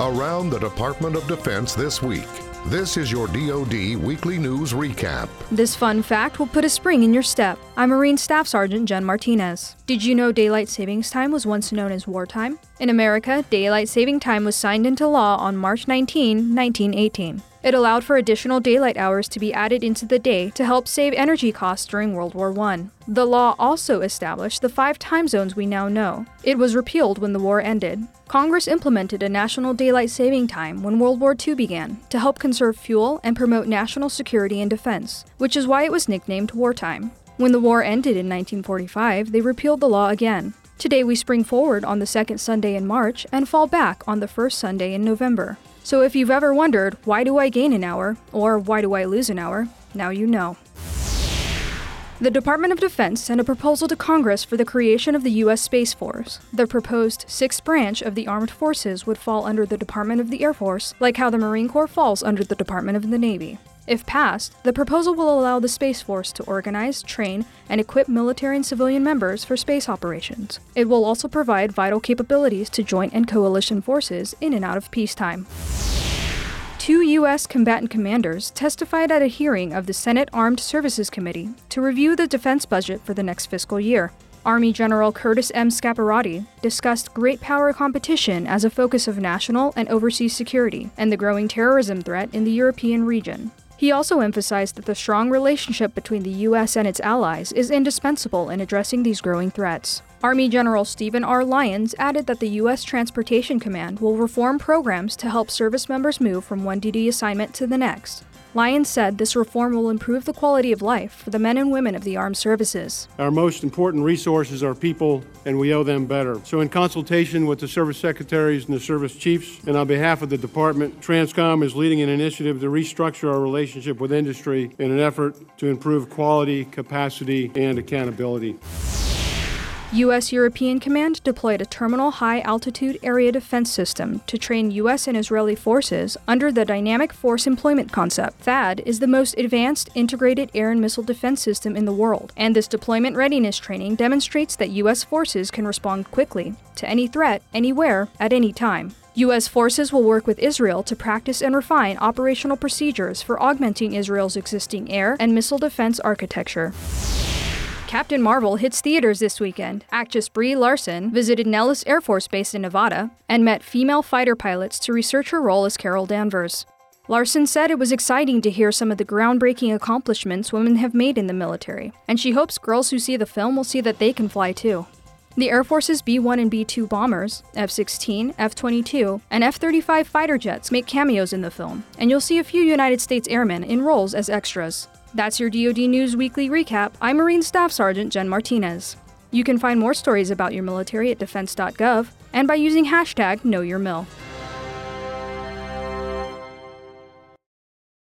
Around the Department of Defense this week. This is your DoD Weekly News Recap. This fun fact will put a spring in your step. I'm Marine Staff Sergeant Jen Martinez. Did you know daylight savings time was once known as wartime? In America, daylight saving time was signed into law on March 19, 1918. It allowed for additional daylight hours to be added into the day to help save energy costs during World War I. The law also established the five time zones we now know. It was repealed when the war ended. Congress implemented a national daylight saving time when World War II began to help conserve fuel and promote national security and defense, which is why it was nicknamed wartime. When the war ended in 1945, they repealed the law again. Today we spring forward on the second Sunday in March and fall back on the first Sunday in November. So if you've ever wondered, why do I gain an hour, or why do I lose an hour, now you know. The Department of Defense sent a proposal to Congress for the creation of the U.S. Space Force. The proposed sixth branch of the armed forces would fall under the Department of the Air Force, like how the Marine Corps falls under the Department of the Navy. If passed, the proposal will allow the Space Force to organize, train, and equip military and civilian members for space operations. It will also provide vital capabilities to joint and coalition forces in and out of peacetime. Two U.S. combatant commanders testified at a hearing of the Senate Armed Services Committee to review the defense budget for the next fiscal year. Army General Curtis M. Scaparrotti discussed great power competition as a focus of national and overseas security and the growing terrorism threat in the European region. He also emphasized that the strong relationship between the U.S. and its allies is indispensable in addressing these growing threats. Army General Stephen R. Lyons added that the U.S. Transportation Command will reform programs to help service members move from one duty assignment to the next. Lyons said this reform will improve the quality of life for the men and women of the armed services. Our most important resources are people, and we owe them better. So, in consultation with the service secretaries and the service chiefs, and on behalf of the department, Transcom is leading an initiative to restructure our relationship with industry in an effort to improve quality, capacity, and accountability. U.S. European Command deployed a terminal high altitude area defense system to train U.S. and Israeli forces under the Dynamic Force Employment concept. THAAD is the most advanced integrated air and missile defense system in the world, and this deployment readiness training demonstrates that U.S. forces can respond quickly to any threat, anywhere, at any time. U.S. forces will work with Israel to practice and refine operational procedures for augmenting Israel's existing air and missile defense architecture. Captain Marvel hits theaters this weekend. Actress Brie Larson visited Nellis Air Force Base in Nevada and met female fighter pilots to research her role as Carol Danvers. Larson said it was exciting to hear some of the groundbreaking accomplishments women have made in the military, and she hopes girls who see the film will see that they can fly too. The Air Force's B 1 and B 2 bombers, F 16, F 22, and F 35 fighter jets make cameos in the film, and you'll see a few United States airmen in roles as extras. That's your DoD News Weekly recap. I'm Marine Staff Sergeant Jen Martinez. You can find more stories about your military at defense.gov and by using hashtag KnowYourMil.